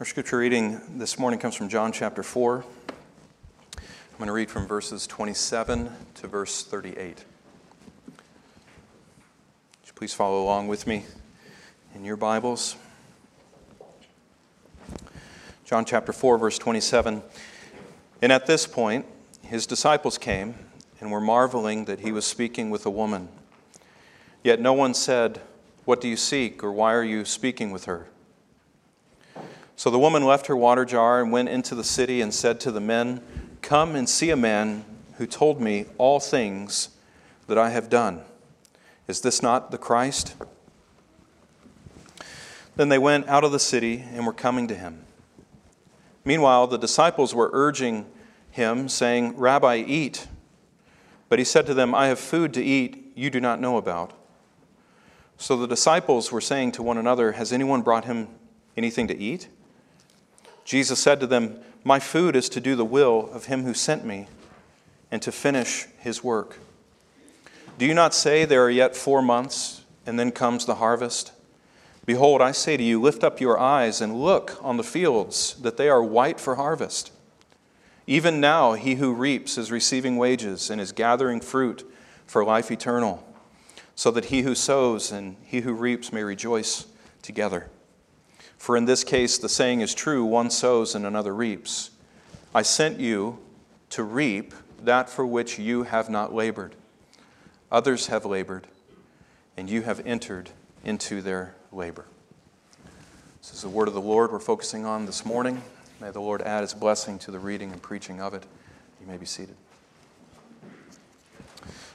Our scripture reading this morning comes from John chapter 4. I'm going to read from verses 27 to verse 38. Would you please follow along with me in your Bibles? John chapter 4, verse 27. And at this point, his disciples came and were marveling that he was speaking with a woman. Yet no one said, What do you seek, or why are you speaking with her? So the woman left her water jar and went into the city and said to the men, Come and see a man who told me all things that I have done. Is this not the Christ? Then they went out of the city and were coming to him. Meanwhile, the disciples were urging him, saying, Rabbi, eat. But he said to them, I have food to eat you do not know about. So the disciples were saying to one another, Has anyone brought him anything to eat? Jesus said to them, My food is to do the will of him who sent me and to finish his work. Do you not say, There are yet four months, and then comes the harvest? Behold, I say to you, lift up your eyes and look on the fields, that they are white for harvest. Even now, he who reaps is receiving wages and is gathering fruit for life eternal, so that he who sows and he who reaps may rejoice together. For in this case, the saying is true one sows and another reaps. I sent you to reap that for which you have not labored. Others have labored, and you have entered into their labor. This is the word of the Lord we're focusing on this morning. May the Lord add his blessing to the reading and preaching of it. You may be seated.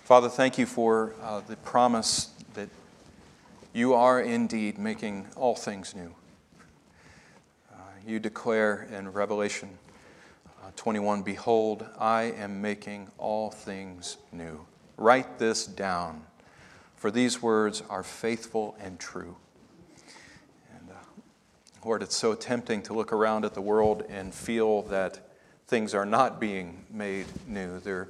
Father, thank you for uh, the promise that you are indeed making all things new. Uh, you declare in Revelation uh, 21 Behold, I am making all things new. Write this down, for these words are faithful and true. And Lord, it's so tempting to look around at the world and feel that things are not being made new. They're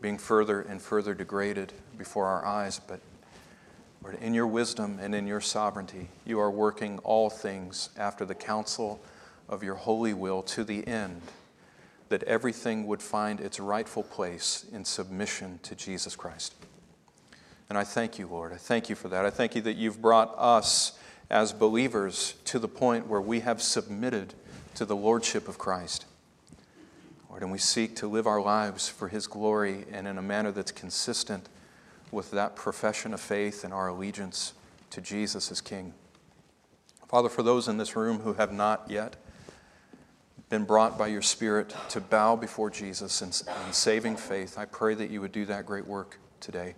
being further and further degraded before our eyes. But Lord, in your wisdom and in your sovereignty, you are working all things after the counsel of your holy will to the end that everything would find its rightful place in submission to Jesus Christ. And I thank you, Lord. I thank you for that. I thank you that you've brought us as believers to the point where we have submitted to the Lordship of Christ. Lord, and we seek to live our lives for His glory and in a manner that's consistent with that profession of faith and our allegiance to Jesus as King. Father, for those in this room who have not yet been brought by your Spirit to bow before Jesus in, in saving faith, I pray that you would do that great work today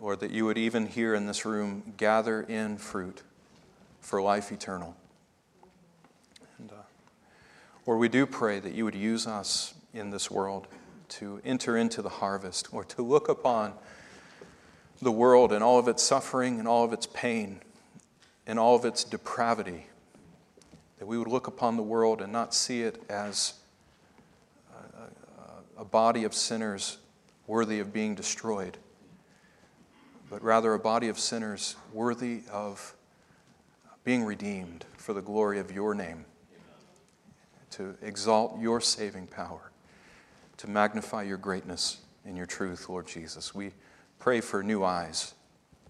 or that you would even here in this room gather in fruit for life eternal. And, uh, or we do pray that you would use us in this world to enter into the harvest or to look upon the world and all of its suffering and all of its pain and all of its depravity. That we would look upon the world and not see it as a, a, body of sinners worthy of being destroyed but rather a body of sinners worthy of being redeemed for the glory of your name, to exalt your saving power, to magnify your greatness and your truth, Lord Jesus. We pray for new eyes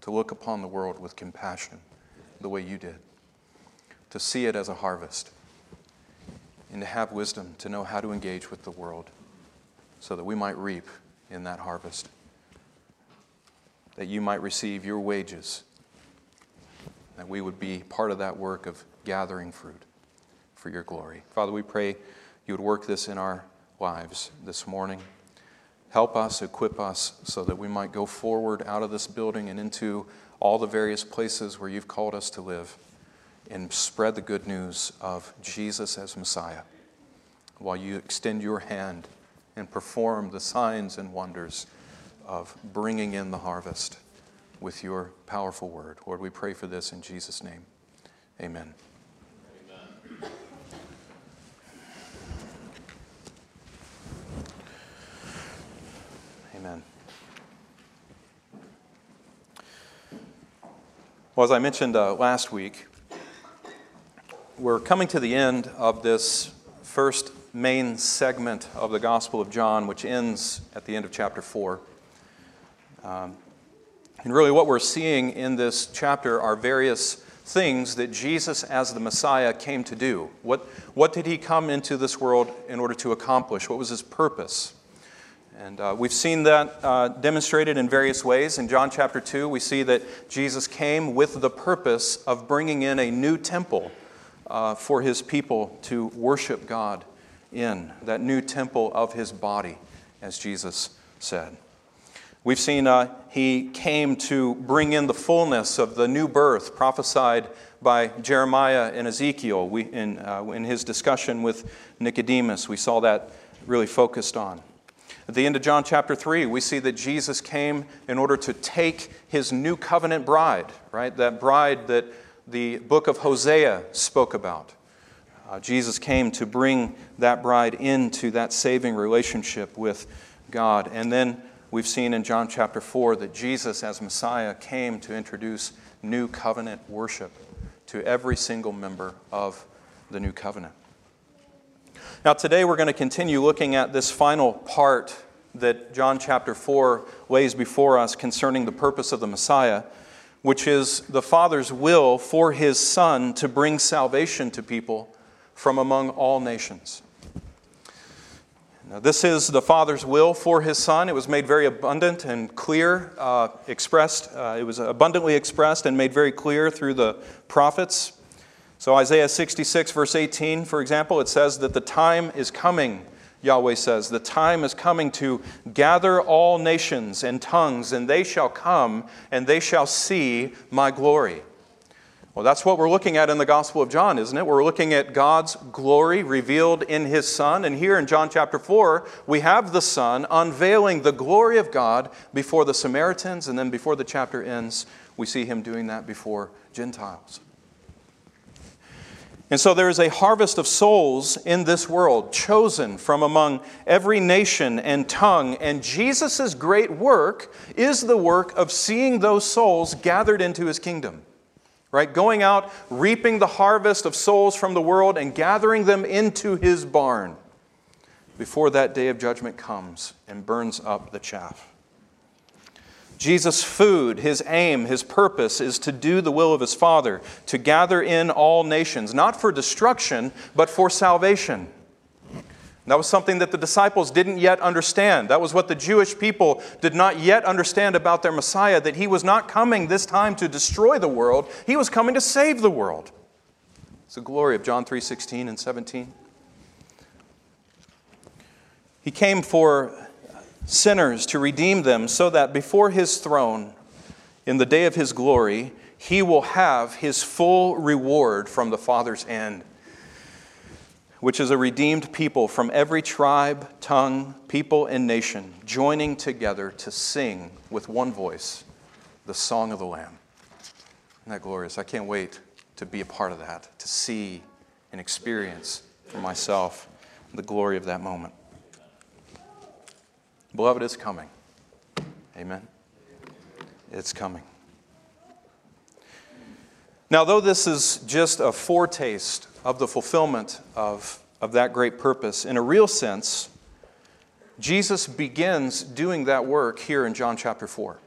to look upon the world with compassion the way you did, to see it as a harvest, and to have wisdom to know how to engage with the world so that we might reap in that harvest that you might receive your wages, that we would be part of that work of gathering fruit for your glory. Father, we pray you would work this in our lives this morning. Help us, equip us, so that we might go forward out of this building and into all the various places where you've called us to live and spread the good news of Jesus as Messiah while you extend your hand and perform the signs and wonders of bringing in the harvest with your powerful word. Lord, we pray for this in Jesus' name. Amen. Amen. Well, as I mentioned uh, last week, we're coming to the end of this first main segment of the Gospel of John, which ends at the end of chapter 4. Um, and really, what we're seeing in this chapter are various things that Jesus, as the Messiah, came to do. What, what did he come into this world in order to accomplish? What was his purpose? And uh, we've seen that uh, demonstrated in various ways. In John chapter 2, we see that Jesus came with the purpose of bringing in a new temple uh, for his people to worship God in, that new temple of his body, as Jesus said. We've seen uh, he came to bring in the fullness of the new birth prophesied by Jeremiah and Ezekiel we, in, uh, in his discussion with Nicodemus. We saw that really focused on. At the end of John chapter 3, we see that Jesus came in order to take his new covenant bride, right? That bride that the book of Hosea spoke about. Uh, Jesus came to bring that bride into that saving relationship with God. And then we've seen in John chapter 4 that Jesus, as Messiah, came to introduce new covenant worship to every single member of the new covenant. Now, today we're going to continue looking at this final part that John chapter 4 lays before us concerning the purpose of the Messiah, which is the Father's will for his Son to bring salvation to people from among all nations. Now, this is the Father's will for His Son. It was made very abundant and clear, uh, expressed. Uh, it was abundantly expressed and made very clear through the prophets. So, Isaiah 66, verse 18, for example, it says that the time is coming, Yahweh says, the time is coming to gather all nations and tongues, and they shall come, and they shall see my glory. Well, that's what we're looking at in the Gospel of John, isn't it? We're looking at God's glory revealed in His Son. And here in John chapter 4, we have the Son unveiling the glory of God before the Samaritans. And then before the chapter ends, we see Him doing that before Gentiles. And so there is a harvest of souls in this world, chosen from among every nation and tongue. And Jesus' great work is the work of seeing those souls gathered into his kingdom. Right? Going out, reaping the harvest of souls from the world, and gathering them into his barn before that day of judgment comes and burns up the chaff. Jesus' food, his aim, his purpose is to do the will of his Father, to gather in all nations, not for destruction, but for salvation. that was something that the disciples didn't yet understand. That was what the Jewish people did not yet understand about their Messiah, that he was not coming this time to destroy the world, he was coming to save the world. It's the glory of John 3 16 and 17. He came for sinners to redeem them, so that before his throne, in the day of his glory, he will have his full reward from the Father's hand, which is a redeemed people from every tribe, tongue, people, and nation, joining together to sing with one voice the song of the Lamb. Isn't that glorious? I can't wait to be a part of that, to see and experience for myself the glory of that moment. Beloved, it's coming. Amen. It's coming. Now, though this is just a foretaste of the fulfillment of, of that great purpose, in a real sense, Jesus begins doing that work here in John chapter 4.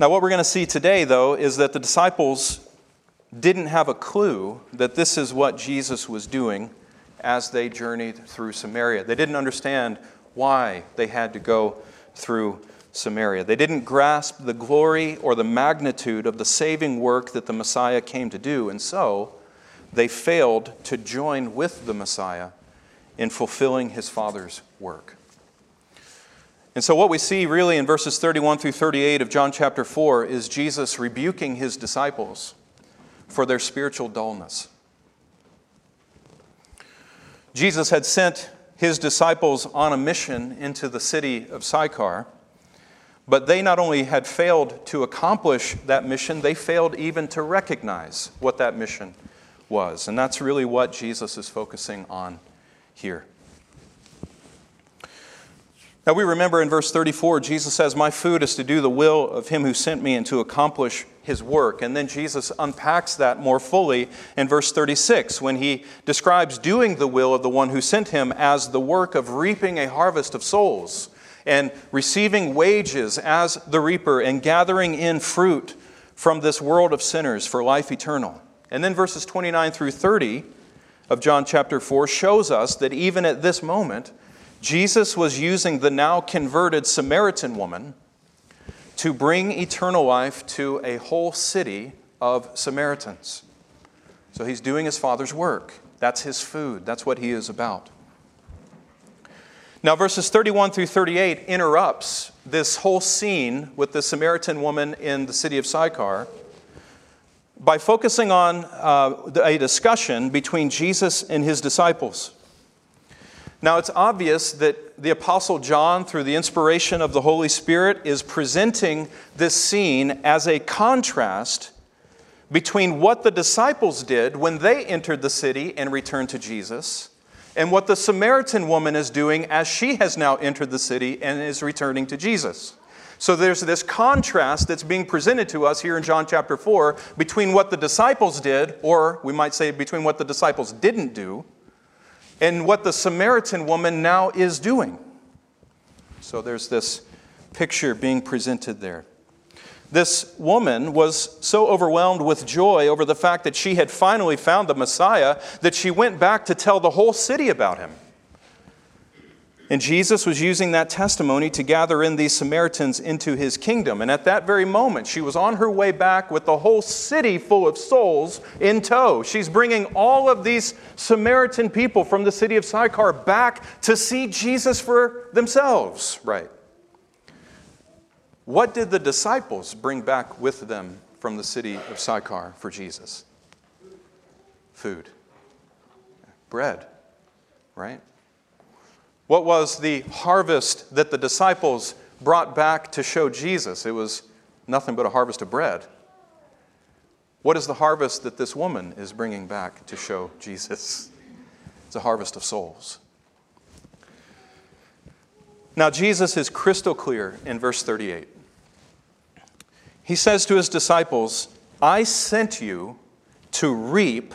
Now, what we're going to see today, though, is that the disciples didn't have a clue that this is what Jesus was doing as they journeyed through Samaria. They didn't understand why they had to go through Samaria. They didn't grasp the glory or the magnitude of the saving work that the Messiah came to do, and so they failed to join with the Messiah in fulfilling his Father's work. And so, what we see really in verses 31 through 38 of John chapter 4 is Jesus rebuking his disciples for their spiritual dullness. Jesus had sent his disciples on a mission into the city of Sychar, but they not only had failed to accomplish that mission, they failed even to recognize what that mission was. And that's really what Jesus is focusing on here. Now we remember in verse 34, Jesus says, My food is to do the will of him who sent me and to accomplish his work. And then Jesus unpacks that more fully in verse 36 when he describes doing the will of the one who sent him as the work of reaping a harvest of souls and receiving wages as the reaper and gathering in fruit from this world of sinners for life eternal. And then verses 29 through 30 of John chapter 4 shows us that even at this moment, Jesus was using the now converted Samaritan woman to bring eternal life to a whole city of Samaritans. So he's doing his Father's work. That's his food. That's what he is about. Now, verses 31 through 38 interrupts this whole scene with the Samaritan woman in the city of Sychar by focusing on uh, a discussion between Jesus and his disciples. Now, it's obvious that the Apostle John, through the inspiration of the Holy Spirit, is presenting this scene as a contrast between what the disciples did when they entered the city and returned to Jesus, and what the Samaritan woman is doing as she has now entered the city and is returning to Jesus. So there's this contrast that's being presented to us here in John chapter 4 between what the disciples did, or we might say between what the disciples didn't do, and what the Samaritan woman now is doing. So there's this picture being presented there. This woman was so overwhelmed with joy over the fact that she had finally found the Messiah that she went back to tell the whole city about him. And Jesus was using that testimony to gather in these Samaritans into his kingdom. And at that very moment, she was on her way back with the whole city full of souls in tow. She's bringing all of these Samaritan people from the city of Sychar back to see Jesus for themselves, right? What did the disciples bring back with them from the city of Sychar for Jesus? Food, bread, right? What was the harvest that the disciples brought back to show Jesus? It was nothing but a harvest of bread. What is the harvest that this woman is bringing back to show Jesus? It's a harvest of souls. Now, Jesus is crystal clear in verse 38. He says to his disciples, I sent you to reap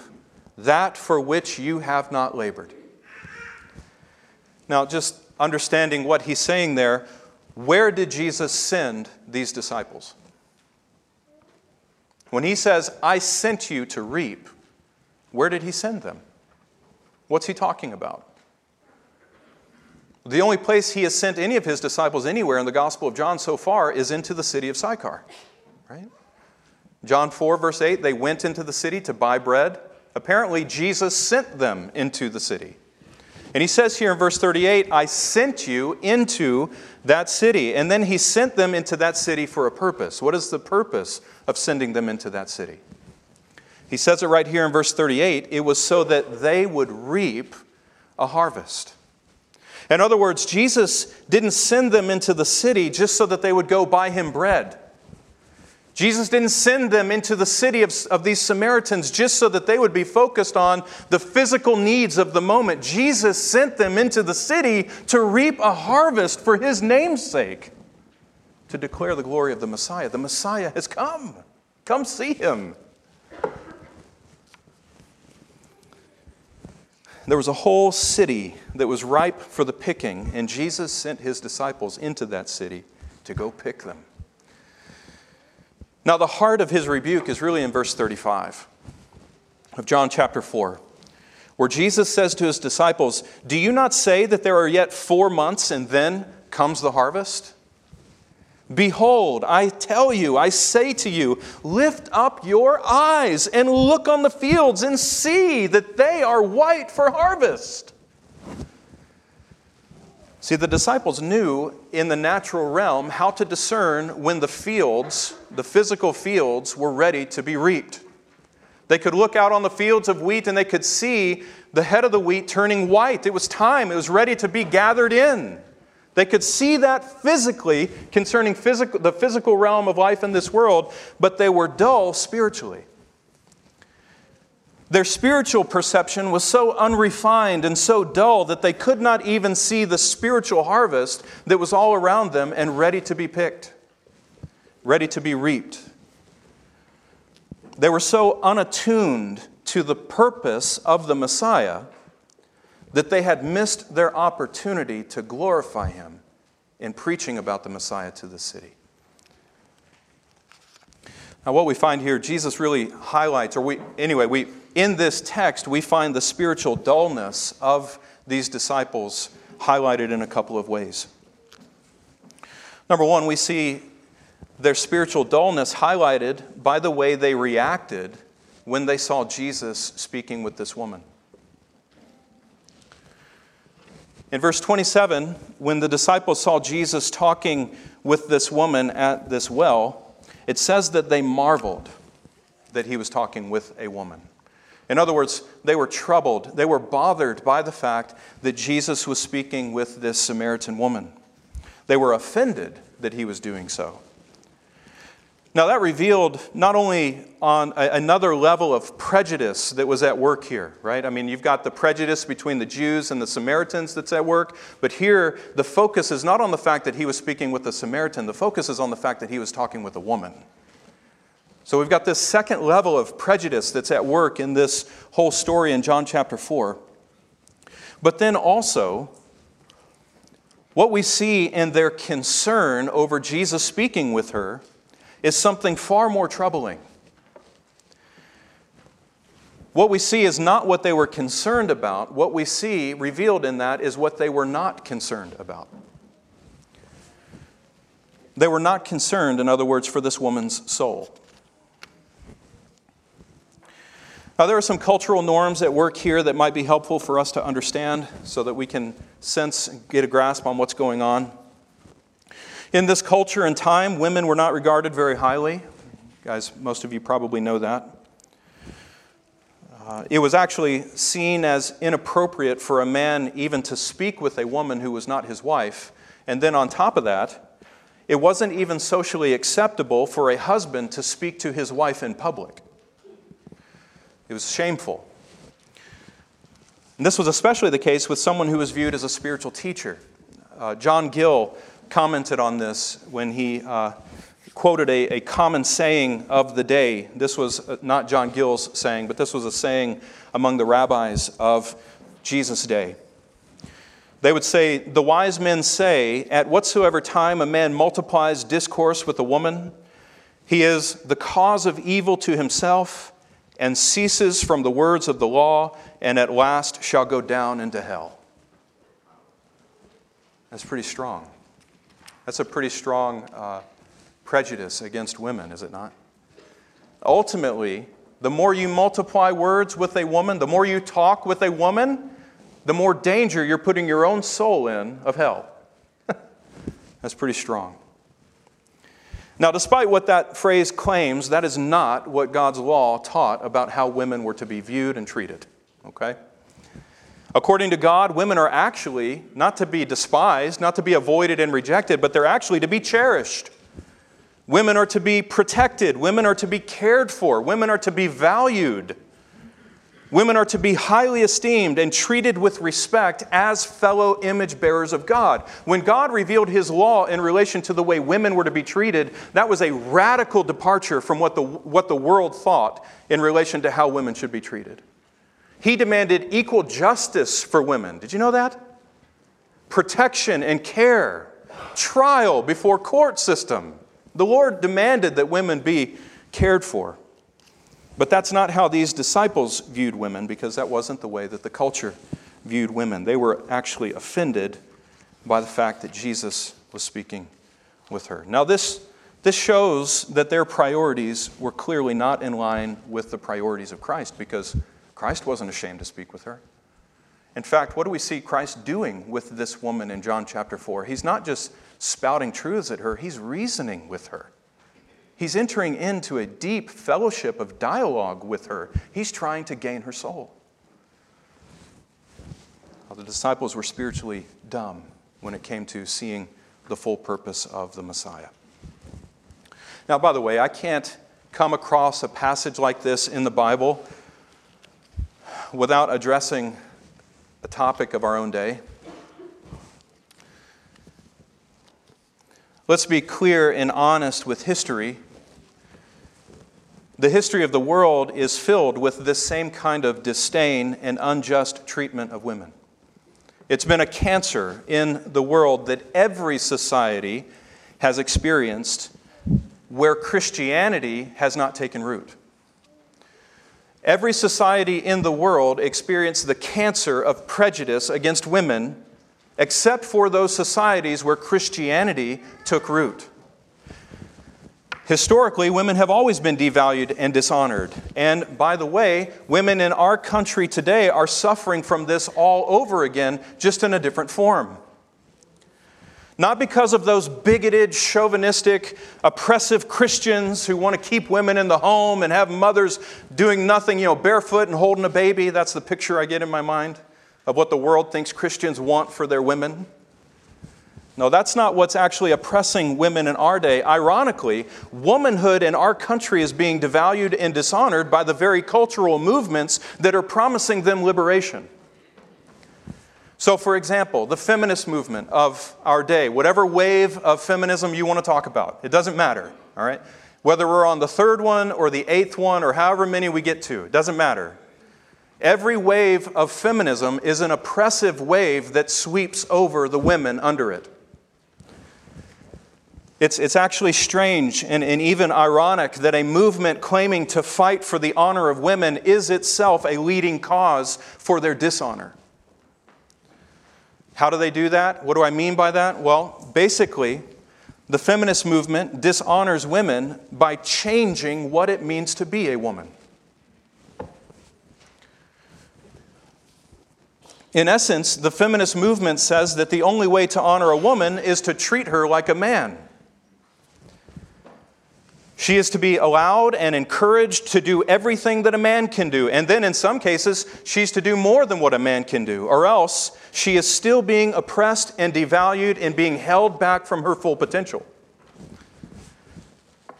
that for which you have not labored. Now, just understanding what he's saying there, where did Jesus send these disciples? When he says, I sent you to reap, where did he send them? What's he talking about? The only place he has sent any of his disciples anywhere in the Gospel of John so far is into the city of Sychar, right? John 4, verse 8, they went into the city to buy bread. Apparently, Jesus sent them into the city. And he says here in verse 38, I sent you into that city. And then he sent them into that city for a purpose. What is the purpose of sending them into that city? He says it right here in verse 38 it was so that they would reap a harvest. In other words, Jesus didn't send them into the city just so that they would go buy him bread. Jesus didn't send them into the city of, of these Samaritans just so that they would be focused on the physical needs of the moment. Jesus sent them into the city to reap a harvest for his name's sake, to declare the glory of the Messiah. The Messiah has come. Come see him. There was a whole city that was ripe for the picking, and Jesus sent his disciples into that city to go pick them. Now, the heart of his rebuke is really in verse 35 of John chapter 4, where Jesus says to his disciples, Do you not say that there are yet four months and then comes the harvest? Behold, I tell you, I say to you, lift up your eyes and look on the fields and see that they are white for harvest. See, the disciples knew in the natural realm how to discern when the fields, the physical fields, were ready to be reaped. They could look out on the fields of wheat and they could see the head of the wheat turning white. It was time, it was ready to be gathered in. They could see that physically concerning physical, the physical realm of life in this world, but they were dull spiritually. Their spiritual perception was so unrefined and so dull that they could not even see the spiritual harvest that was all around them and ready to be picked, ready to be reaped. they were so unattuned to the purpose of the Messiah that they had missed their opportunity to glorify him in preaching about the Messiah to the city. Now, what we find here, Jesus really highlights, or we, anyway, we, in this text, we find the spiritual dullness of these disciples highlighted in a couple of ways. Number one, we see their spiritual dullness highlighted by the way they reacted when they saw Jesus speaking with this woman. In verse 27, when the disciples saw Jesus talking with this woman at this well, it says that they marveled that he was talking with a woman. In other words, they were troubled. They were bothered by the fact that Jesus was speaking with this Samaritan woman. They were offended that he was doing so. Now, that revealed not only on a, another level of prejudice that was at work here, right? I mean, you've got the prejudice between the Jews and the Samaritans that's at work, but here the focus is not on the fact that he was speaking with the Samaritan, the focus is on the fact that he was talking with a woman. So we've got this second level of prejudice that's at work in this whole story in John chapter 4. But then also, what we see in their concern over Jesus speaking with her is something far more troubling. What we see is not what they were concerned about. What we see revealed in that is what they were not concerned about. They were not concerned, in other words, for this woman's soul. Now, there are some cultural norms at work here that might be helpful for us to understand so that we can sense, and get a grasp on what's going on. In this culture and time, women were not regarded very highly. Guys, most of you probably know that. Uh, it was actually seen as inappropriate for a man even to speak with a woman who was not his wife. And then on top of that, it wasn't even socially acceptable for a husband to speak to his wife in public. It was shameful. And this was especially the case with someone who was viewed as a spiritual teacher. Uh, John Gill commented on this when he uh, quoted a, a common saying of the day. This was uh, not John Gill's saying, but this was a saying among the rabbis of Jesus' day. They would say, The wise men say, At whatsoever time a man multiplies discourse with a woman, he is the cause of evil to himself and ceases from the words of the law, and at last shall go down into hell. That's pretty strong. That's a pretty strong uh, prejudice against women, is it not? Ultimately, the more you multiply words with a woman, the more you talk with a woman, the more danger you're putting your own soul in of hell. That's pretty strong. Now, despite what that phrase claims, that is not what God's law taught about how women were to be viewed and treated. Okay? According to God, women are actually not to be despised, not to be avoided and rejected, but they're actually to be cherished. Women are to be protected. Women are to be cared for. Women are to be valued. Women are to be highly esteemed and treated with respect as fellow image bearers of God. When God revealed His law in relation to the way women were to be treated, that was a radical departure from what the, what the world thought in relation to how women should be treated. He demanded equal justice for women. Did you know that? Protection and care, trial before court system. The Lord demanded that women be cared for. But that's not how these disciples viewed women because that wasn't the way that the culture viewed women. They were actually offended by the fact that Jesus was speaking with her. Now, this, this shows that their priorities were clearly not in line with the priorities of Christ because Christ wasn't ashamed to speak with her. In fact, what do we see Christ doing with this woman in John chapter 4? He's not just spouting truths at her, he's reasoning with her. He's entering into a deep fellowship of dialogue with her. He's trying to gain her soul. Well, the disciples were spiritually dumb when it came to seeing the full purpose of the Messiah. Now, by the way, I can't come across a passage like this in the Bible without addressing a topic of our own day. Let's be clear and honest with history. The history of the world is filled with this same kind of disdain and unjust treatment of women. It's been a cancer in the world that every society has experienced where Christianity has not taken root. Every society in the world experienced the cancer of prejudice against women, except for those societies where Christianity took root. Historically, women have always been devalued and dishonored. And by the way, women in our country today are suffering from this all over again, just in a different form. Not because of those bigoted, chauvinistic, oppressive Christians who want to keep women in the home and have mothers doing nothing, you know, barefoot and holding a baby. That's the picture I get in my mind of what the world thinks Christians want for their women. No, that's not what's actually oppressing women in our day. Ironically, womanhood in our country is being devalued and dishonored by the very cultural movements that are promising them liberation. So, for example, the feminist movement of our day, whatever wave of feminism you want to talk about, it doesn't matter, all right? Whether we're on the third one or the eighth one or however many we get to, it doesn't matter. Every wave of feminism is an oppressive wave that sweeps over the women under it. It's, it's actually strange and, and even ironic that a movement claiming to fight for the honor of women is itself a leading cause for their dishonor. How do they do that? What do I mean by that? Well, basically, the feminist movement dishonors women by changing what it means to be a woman. In essence, the feminist movement says that the only way to honor a woman is to treat her like a man. She is to be allowed and encouraged to do everything that a man can do. And then, in some cases, she's to do more than what a man can do, or else she is still being oppressed and devalued and being held back from her full potential.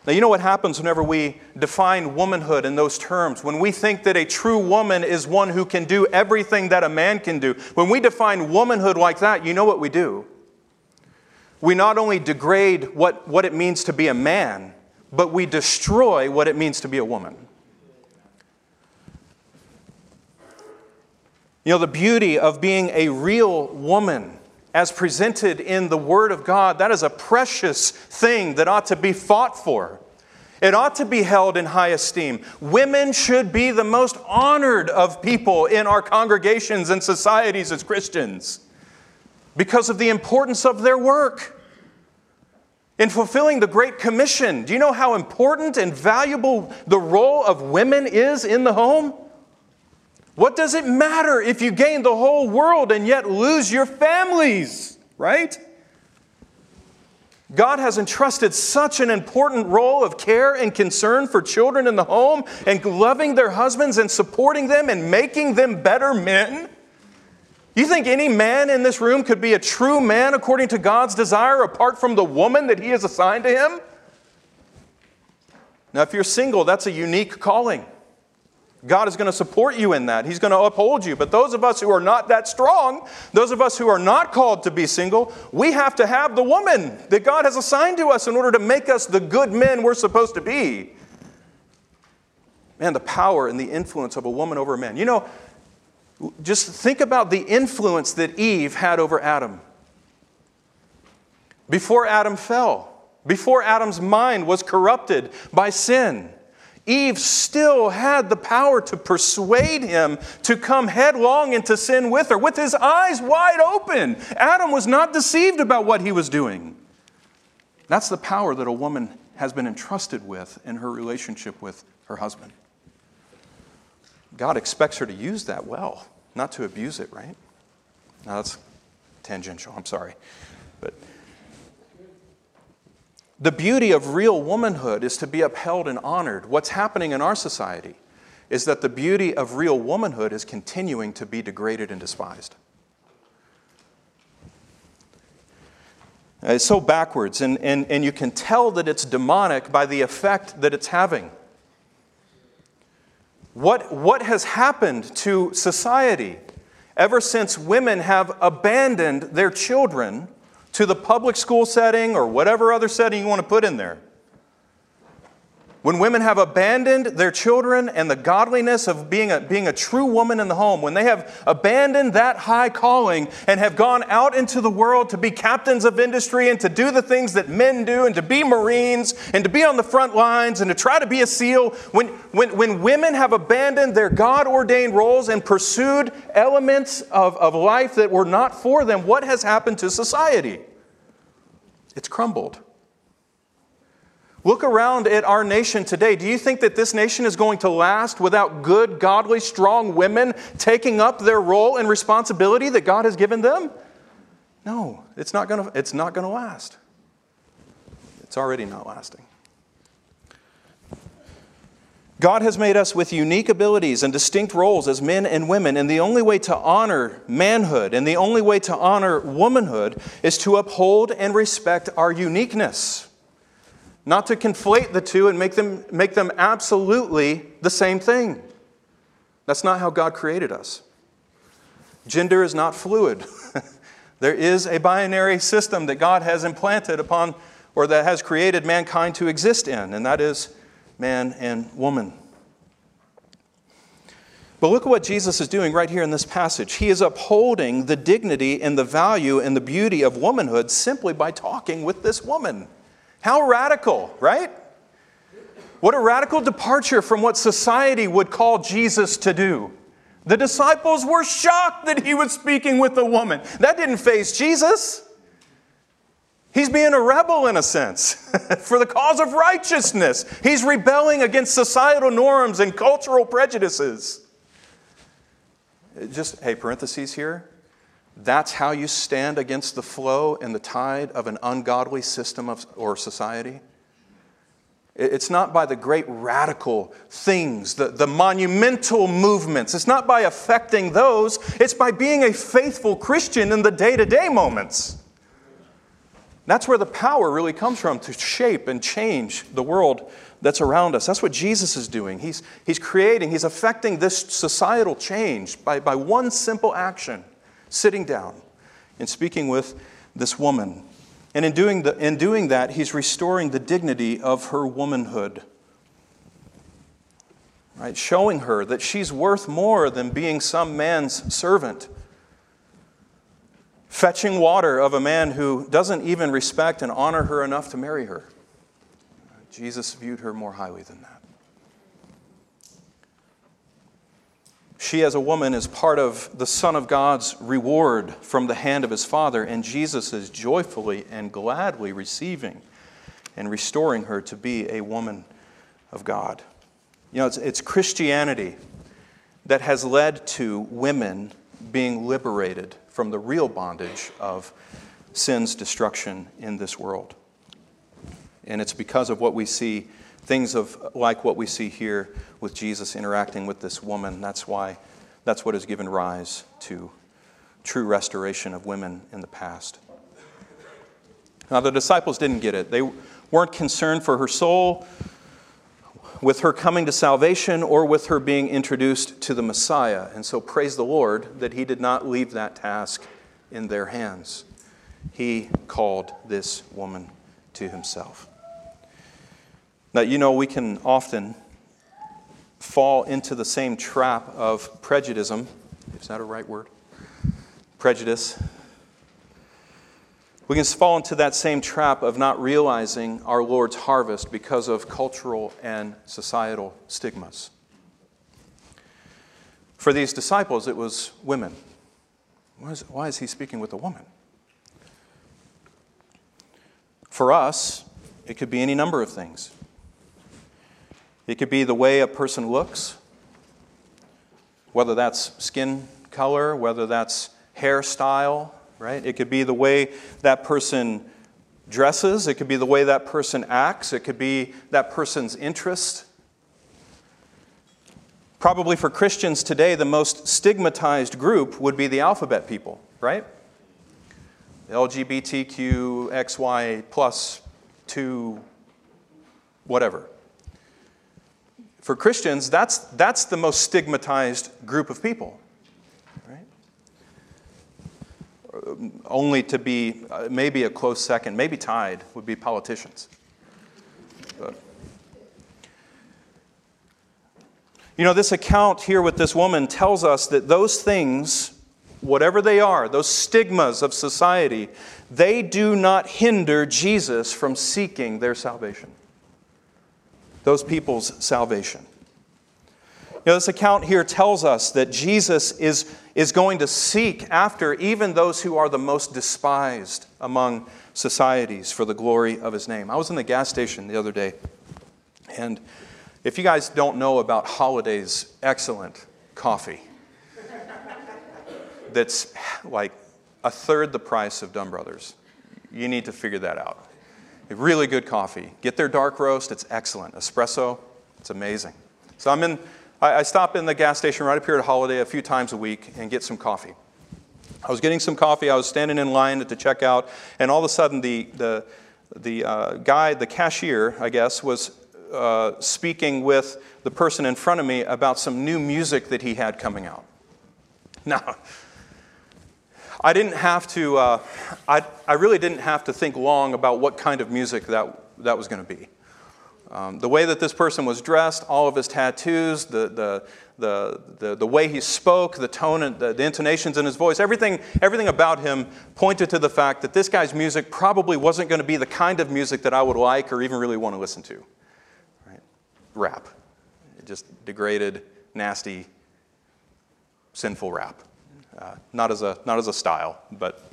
Now, you know what happens whenever we define womanhood in those terms? When we think that a true woman is one who can do everything that a man can do, when we define womanhood like that, you know what we do? We not only degrade what, what it means to be a man, but we destroy what it means to be a woman. You know, the beauty of being a real woman as presented in the Word of God, that is a precious thing that ought to be fought for. It ought to be held in high esteem. Women should be the most honored of people in our congregations and societies as Christians because of the importance of their work in fulfilling the Great Commission. Do you know how important and valuable the role of women is in the home? What does it matter if you gain the whole world and yet lose your families, right? God has entrusted such an important role of care and concern for children in the home and loving their husbands and supporting them and making them better men. You think any man in this room could be a true man according to God's desire apart from the woman that He has assigned to him? Now, if you're single, that's a unique calling. God is going to support you in that. He's going to uphold you. But those of us who are not that strong, those of us who are not called to be single, we have to have the woman that God has assigned to us in order to make us the good men we're supposed to be. Man, the power and the influence of a woman over a man. You know, just think about the influence that Eve had over Adam. Before Adam fell, before Adam's mind was corrupted by sin, Eve still had the power to persuade him to come headlong into sin with her, with his eyes wide open. Adam was not deceived about what he was doing. That's the power that a woman has been entrusted with in her relationship with her husband. God expects her to use that well, not to abuse it, right? Now that's tangential, I'm sorry. But the beauty of real womanhood is to be upheld and honored. What's happening in our society is that the beauty of real womanhood is continuing to be degraded and despised. Uh, it's so backwards, and, and, and you can tell that it's demonic by the effect that it's having. What, what has happened to society ever since women have abandoned their children to the public school setting or whatever other setting you want to put in there? When women have abandoned their children and the godliness of being a, being a true woman in the home, when they have abandoned that high calling and have gone out into the world to be captains of industry and to do the things that men do and to be Marines and to be on the front lines and to try to be a SEAL, when, when, when women have abandoned their God ordained roles and pursued elements of, of life that were not for them, what has happened to society? It's crumbled. Look around at our nation today. Do you think that this nation is going to last without good, godly, strong women taking up their role and responsibility that God has given them? No, it's not going to, it's not going to last. It's already not lasting. God has made us with unique abilities and distinct roles as men and women, and the only way to honor manhood and the only way to honor womanhood is to uphold and respect our uniqueness not to conflate the two and make them, make them absolutely the same thing. That's not how God created us. Gender is not fluid. there is a binary system that God has implanted upon, or that has created mankind to exist in, and that is man and woman. But look at what Jesus is doing right here in this passage. He is upholding the dignity and the value and the beauty of womanhood simply by talking with this woman. How radical, right? What a radical departure from what society would call Jesus to do. The disciples were shocked that he was speaking with a woman. That didn't faze Jesus. He's being a rebel in a sense for the cause of righteousness. He's rebelling against societal norms and cultural prejudices. Just, hey, parentheses here. That's how you stand against the flow and the tide of an ungodly system of, or society. It's not by the great radical things, the, the monumental movements. It's not by affecting those. It's by being a faithful Christian in the day to day moments. That's where the power really comes from to shape and change the world that's around us. That's what Jesus is doing. He's, he's creating, he's affecting this societal change by, by one simple action sitting down and speaking with this woman. And in doing, the, in doing that, he's restoring the dignity of her womanhood. Right? Showing her that she's worth more than being some man's servant. Fetching water of a man who doesn't even respect and honor her enough to marry her. Jesus viewed her more highly than that. She, as a woman, is part of the Son of God's reward from the hand of his Father, and Jesus is joyfully and gladly receiving and restoring her to be a woman of God. You know, it's, it's Christianity that has led to women being liberated from the real bondage of sin's destruction in this world. And it's because of what we see things of like what we see here with Jesus interacting with this woman. That's why that's what has given rise to true restoration of women in the past. Now the disciples didn't get it. They weren't concerned for her soul with her coming to salvation or with her being introduced to the Messiah. And so praise the Lord that he did not leave that task in their hands. He called this woman to himself. Now, you know, we can often fall into the same trap of prejudice. Is that a right word? Prejudice. We can fall into that same trap of not realizing our Lord's harvest because of cultural and societal stigmas. For these disciples, it was women. Why is, why is he speaking with a woman? For us, it could be any number of things. It could be the way a person looks, whether that's skin color, whether that's hairstyle, right? It could be the way that person dresses, it could be the way that person acts, it could be that person's interest. Probably for Christians today, the most stigmatized group would be the alphabet people, right? LGBTQ, XY plus 2, whatever. For Christians, that's, that's the most stigmatized group of people. Right? Only to be uh, maybe a close second, maybe tied, would be politicians. But You know, this account here with this woman tells us that those things, whatever they are, those stigmas of society, they do not hinder Jesus from seeking their salvation, those people's salvation. You know, this account here tells us that Jesus is, is going to seek after even those who are the most despised among societies for the glory of his name. I was in the gas station the other day, and if you guys don't know about Holiday's excellent coffee, that's like a third the price of Dunn Brothers, you need to figure that out. Really good coffee. Get their dark roast, it's excellent. Espresso, it's amazing. So I'm in I, I stop in the gas station right up here at Holiday a few times a week and get some coffee. I was getting some coffee. I was standing in line at the checkout, and all of a sudden, the, the, the uh, guy, the cashier, I guess, was uh, speaking with the person in front of me about some new music that he had coming out. Now, I didn't have to, uh, I, I really didn't have to think long about what kind of music that, that was going to be. Um, the way that this person was dressed, all of his tattoos, the, the, the, the, the way he spoke, the tone and the, the intonations in his voice, everything, everything about him pointed to the fact that this guy's music probably wasn't going to be the kind of music that I would like or even really want to listen to. Right? Rap. Just degraded, nasty, sinful rap. Uh, not, as a, not as a style, but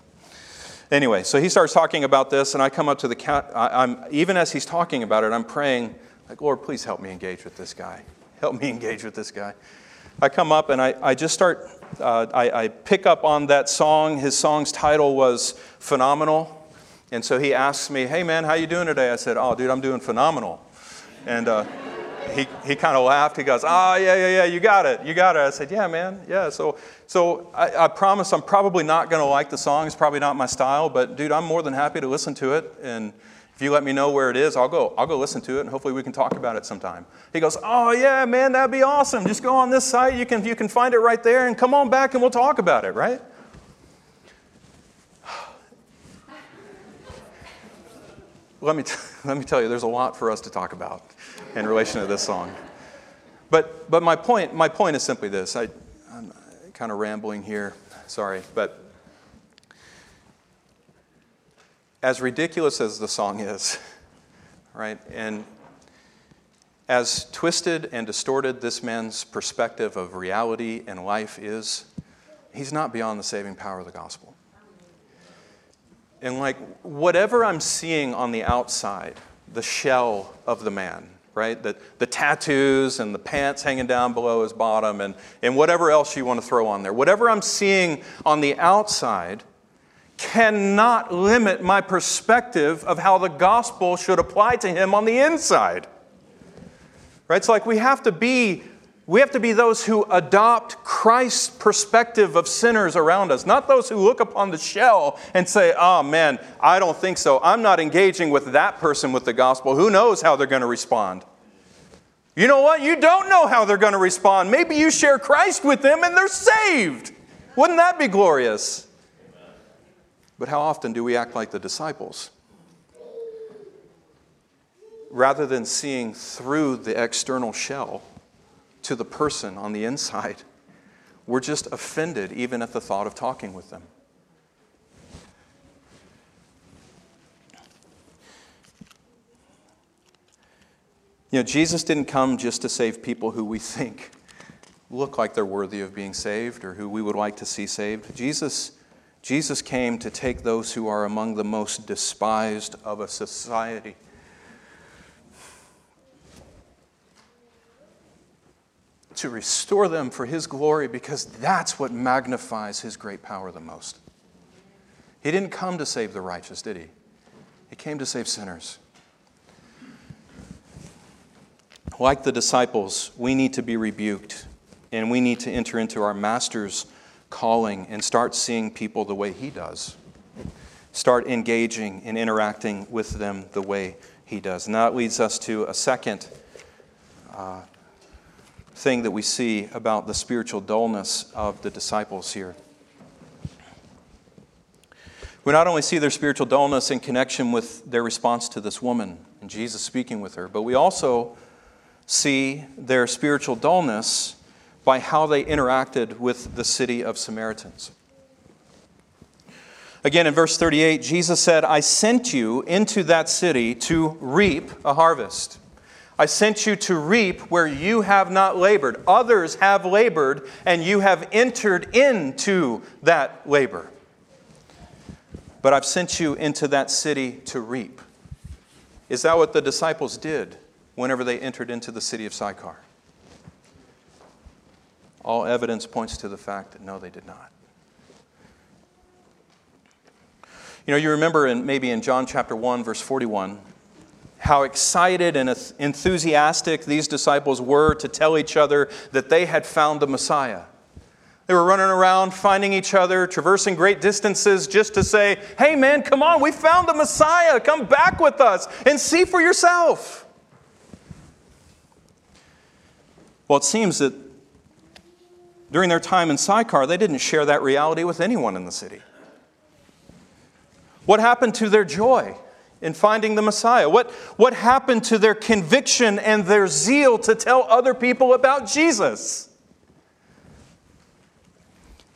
Anyway, so he starts talking about this, and I come up to the cat. I'm, even as he's talking about it, I'm praying, like, Lord, please help me engage with this guy. Help me engage with this guy. I come up and I, I just start, uh, I, I pick up on that song. His song's title was Phenomenal. And so he asks me, hey man, how you doing today? I said, oh dude, I'm doing phenomenal. And uh, he, he kind of laughed. He goes, oh, yeah, yeah, yeah, you got it. You got it. I said, yeah, man. Yeah. So, so I, I promise I'm probably not going to like the song. It's probably not my style, but dude, I'm more than happy to listen to it. And if you let me know where it is, I'll go, I'll go listen to it and hopefully we can talk about it sometime. He goes, oh, yeah, man, that'd be awesome. Just go on this site. You can, you can find it right there and come on back and we'll talk about it, right? let me, t- let me tell you, there's a lot for us to talk about in relation to this song. But, but my, point, my point is simply this. I, kind of rambling here, sorry. But as ridiculous as the song is, right, and as twisted and distorted this man's perspective of reality and life is, he's not beyond the saving power of the gospel. And like whatever I'm seeing on the outside, the shell of the man, right? The, the tattoos and the pants hanging down below his bottom and, and whatever else you want to throw on there. Whatever I'm seeing on the outside cannot limit my perspective of how the gospel should apply to him on the inside. Right? It's like we have to be we have to be those who adopt Christ's perspective of sinners around us, not those who look upon the shell and say, oh man, I don't think so. I'm not engaging with that person with the gospel. Who knows how they're going to respond? You know what? You don't know how they're going to respond. Maybe you share Christ with them and they're saved. Wouldn't that be glorious? But how often do we act like the disciples? Rather than seeing through the external shell, to the person on the inside. We're just offended even at the thought of talking with them. You know, Jesus didn't come just to save people who we think look like they're worthy of being saved or who we would like to see saved. Jesus, Jesus came to take those who are among the most despised of a society to restore them for His glory because that's what magnifies His great power the most. He didn't come to save the righteous, did He? He came to save sinners. Like the disciples, we need to be rebuked and we need to enter into our Master's calling and start seeing people the way He does. Start engaging and interacting with them the way He does. And that leads us to a second uh, thing that we see about the spiritual dullness of the disciples here. We not only see their spiritual dullness in connection with their response to this woman and Jesus speaking with her, but we also see their spiritual dullness by how they interacted with the city of Samaritans. Again, in verse 38, Jesus said, I sent you into that city to reap a harvest. I sent you to reap where you have not labored. Others have labored, and you have entered into that labor. But I've sent you into that city to reap. Is that what the disciples did whenever they entered into the city of Sychar? All evidence points to the fact that no, they did not. You know, you remember in, maybe in John chapter 1, verse 41, how excited and enthusiastic these disciples were to tell each other that they had found the Messiah. They were running around, finding each other, traversing great distances just to say, Hey, man, come on, we found the Messiah. Come back with us and see for yourself. Well, it seems that during their time in Sychar, they didn't share that reality with anyone in the city. What happened to their joy? In finding the Messiah? What, what happened to their conviction and their zeal to tell other people about Jesus?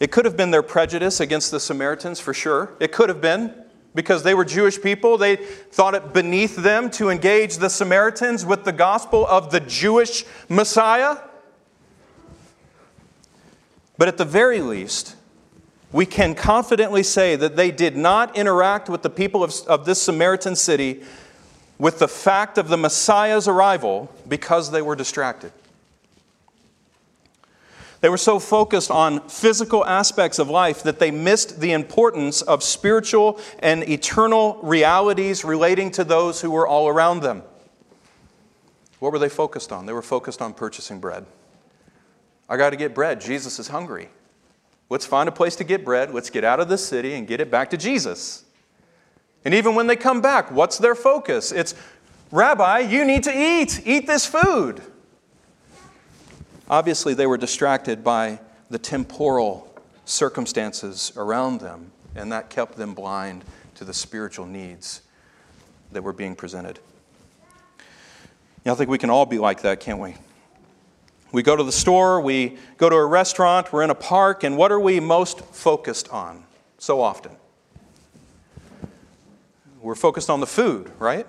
It could have been their prejudice against the Samaritans, for sure. It could have been because they were Jewish people. They thought it beneath them to engage the Samaritans with the gospel of the Jewish Messiah. But at the very least, we can confidently say that they did not interact with the people of, of this Samaritan city with the fact of the Messiah's arrival because they were distracted. They were so focused on physical aspects of life that they missed the importance of spiritual and eternal realities relating to those who were all around them. What were they focused on? They were focused on purchasing bread. I got to get bread. Jesus is hungry. Let's find a place to get bread. Let's get out of this city and get it back to Jesus. And even when they come back, what's their focus? It's, Rabbi, you need to eat. Eat this food. Obviously, they were distracted by the temporal circumstances around them, and that kept them blind to the spiritual needs that were being presented. You know, I think we can all be like that, can't we? We go to the store, we go to a restaurant, we're in a park, and what are we most focused on so often? We're focused on the food, right?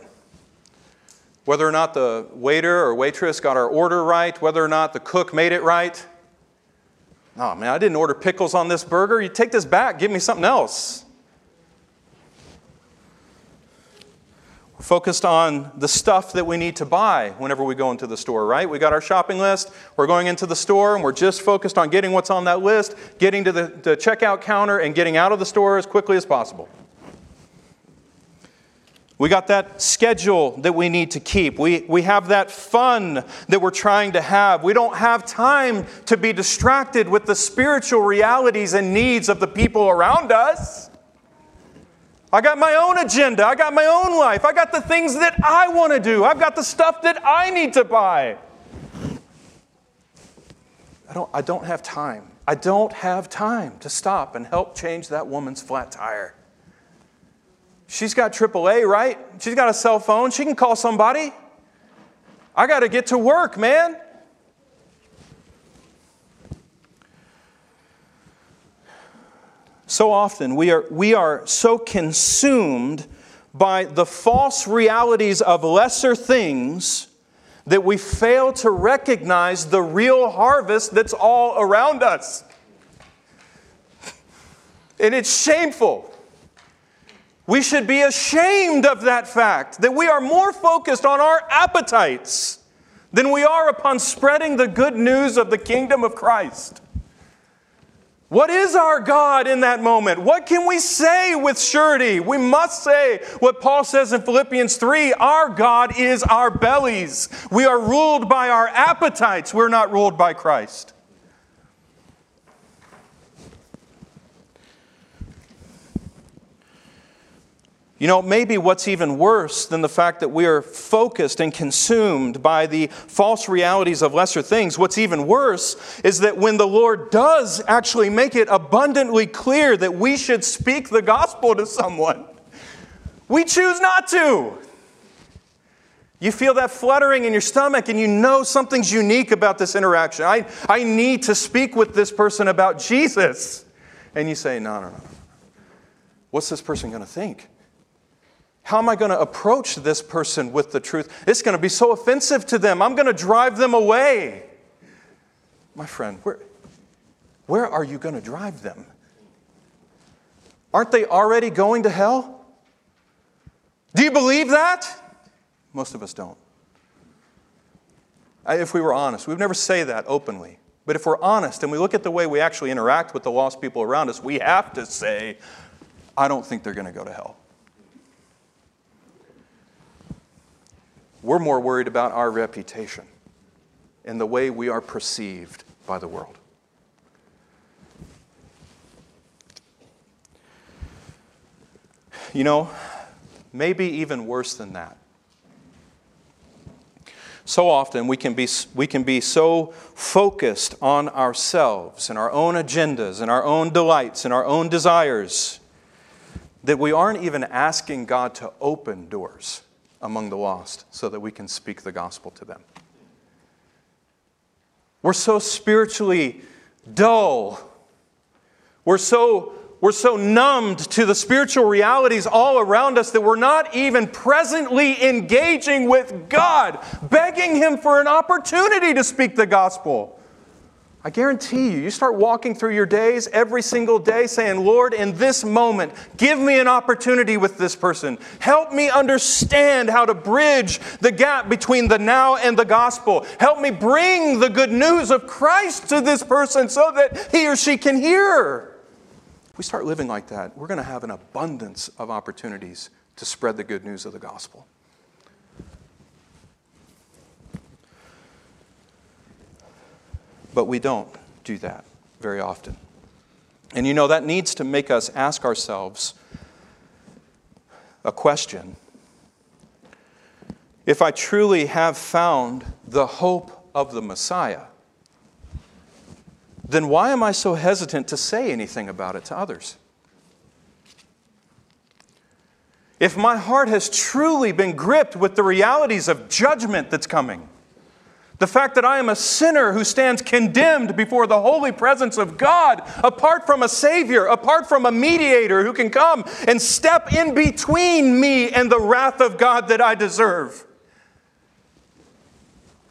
Whether or not the waiter or waitress got our order right, whether or not the cook made it right. Oh man, I didn't order pickles on this burger. You take this back, give me something else. We're focused on the stuff that we need to buy whenever we go into the store, right? We got our shopping list, we're going into the store, and we're just focused on getting what's on that list, getting to the, the checkout counter, and getting out of the store as quickly as possible. We got that schedule that we need to keep. We, we have that fun that we're trying to have. We don't have time to be distracted with the spiritual realities and needs of the people around us. I got my own agenda. I got my own life. I got the things that I want to do. I've got the stuff that I need to buy. I don't, I don't have time. I don't have time to stop and help change that woman's flat tire. She's got AAA, right? She's got a cell phone. She can call somebody. I got to get to work, man. So often we are, we are so consumed by the false realities of lesser things that we fail to recognize the real harvest that's all around us. And it's shameful. We should be ashamed of that fact that we are more focused on our appetites than we are upon spreading the good news of the kingdom of Christ. What is our God in that moment? What can we say with surety? We must say what Paul says in Philippians 3 Our God is our bellies. We are ruled by our appetites, we're not ruled by Christ. You know, maybe what's even worse than the fact that we are focused and consumed by the false realities of lesser things, what's even worse is that when the Lord does actually make it abundantly clear that we should speak the gospel to someone, we choose not to. You feel that fluttering in your stomach and you know something's unique about this interaction. I, I need to speak with this person about Jesus. And you say, no, no, no. What's this person going to think? How am I going to approach this person with the truth? It's going to be so offensive to them. I'm going to drive them away. My friend, where, where are you going to drive them? Aren't they already going to hell? Do you believe that? Most of us don't. If we were honest, we would never say that openly. But if we're honest and we look at the way we actually interact with the lost people around us, we have to say, I don't think they're going to go to hell. We're more worried about our reputation and the way we are perceived by the world. You know, maybe even worse than that. So often we can, be, we can be so focused on ourselves and our own agendas and our own delights and our own desires that we aren't even asking God to open doors among the lost so that we can speak the gospel to them. We're so spiritually dull. We're so we're so numbed to the spiritual realities all around us that we're not even presently engaging with God, begging Him for an opportunity to speak the gospel. I guarantee you, you start walking through your days every single day saying, Lord, in this moment, give me an opportunity with this person. Help me understand how to bridge the gap between the now and the gospel. Help me bring the good news of Christ to this person so that he or she can hear. If we start living like that, we're going to have an abundance of opportunities to spread the good news of the gospel. But we don't do that very often. And you know, that needs to make us ask ourselves a question. If I truly have found the hope of the Messiah, then why am I so hesitant to say anything about it to others? If my heart has truly been gripped with the realities of judgment that's coming, the fact that I am a sinner who stands condemned before the holy presence of God, apart from a Savior, apart from a mediator who can come and step in between me and the wrath of God that I deserve.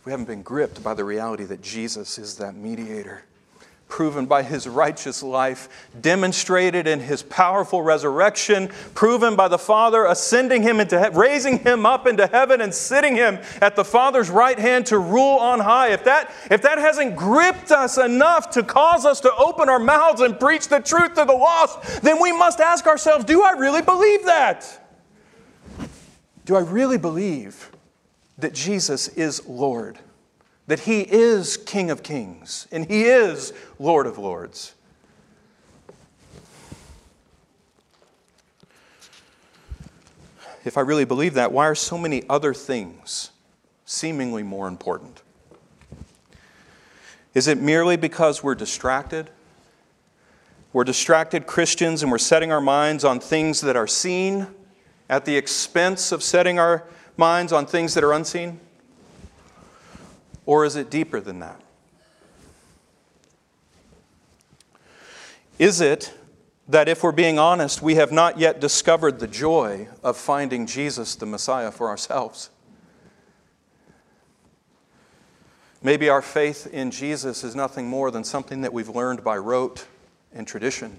We haven't been gripped by the reality that Jesus is that mediator proven by his righteous life, demonstrated in his powerful resurrection, proven by the Father ascending him into he- raising him up into heaven and sitting him at the Father's right hand to rule on high. If that if that hasn't gripped us enough to cause us to open our mouths and preach the truth to the lost, then we must ask ourselves, do I really believe that? Do I really believe that Jesus is Lord? That He is King of Kings and He is Lord of Lords. If I really believe that, why are so many other things seemingly more important? Is it merely because we're distracted? We're distracted Christians and we're setting our minds on things that are seen at the expense of setting our minds on things that are unseen? Or is it deeper than that? Is it that if we're being honest, we have not yet discovered the joy of finding Jesus the Messiah for ourselves? Maybe our faith in Jesus is nothing more than something that we've learned by rote and tradition.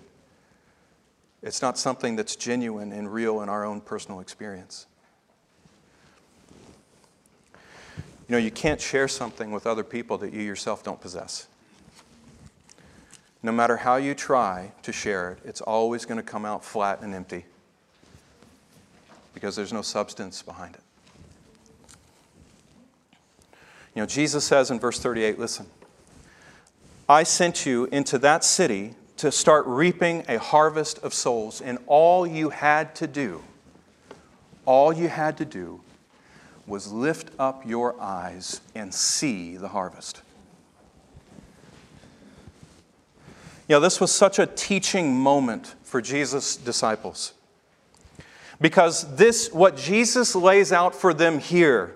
It's not something that's genuine and real in our own personal experience. You know, you can't share something with other people that you yourself don't possess. No matter how you try to share it, it's always going to come out flat and empty because there's no substance behind it. You know, Jesus says in verse 38 listen, I sent you into that city to start reaping a harvest of souls, and all you had to do, all you had to do was lift up your eyes and see the harvest. You know, this was such a teaching moment for Jesus' disciples. Because this, what Jesus lays out for them here,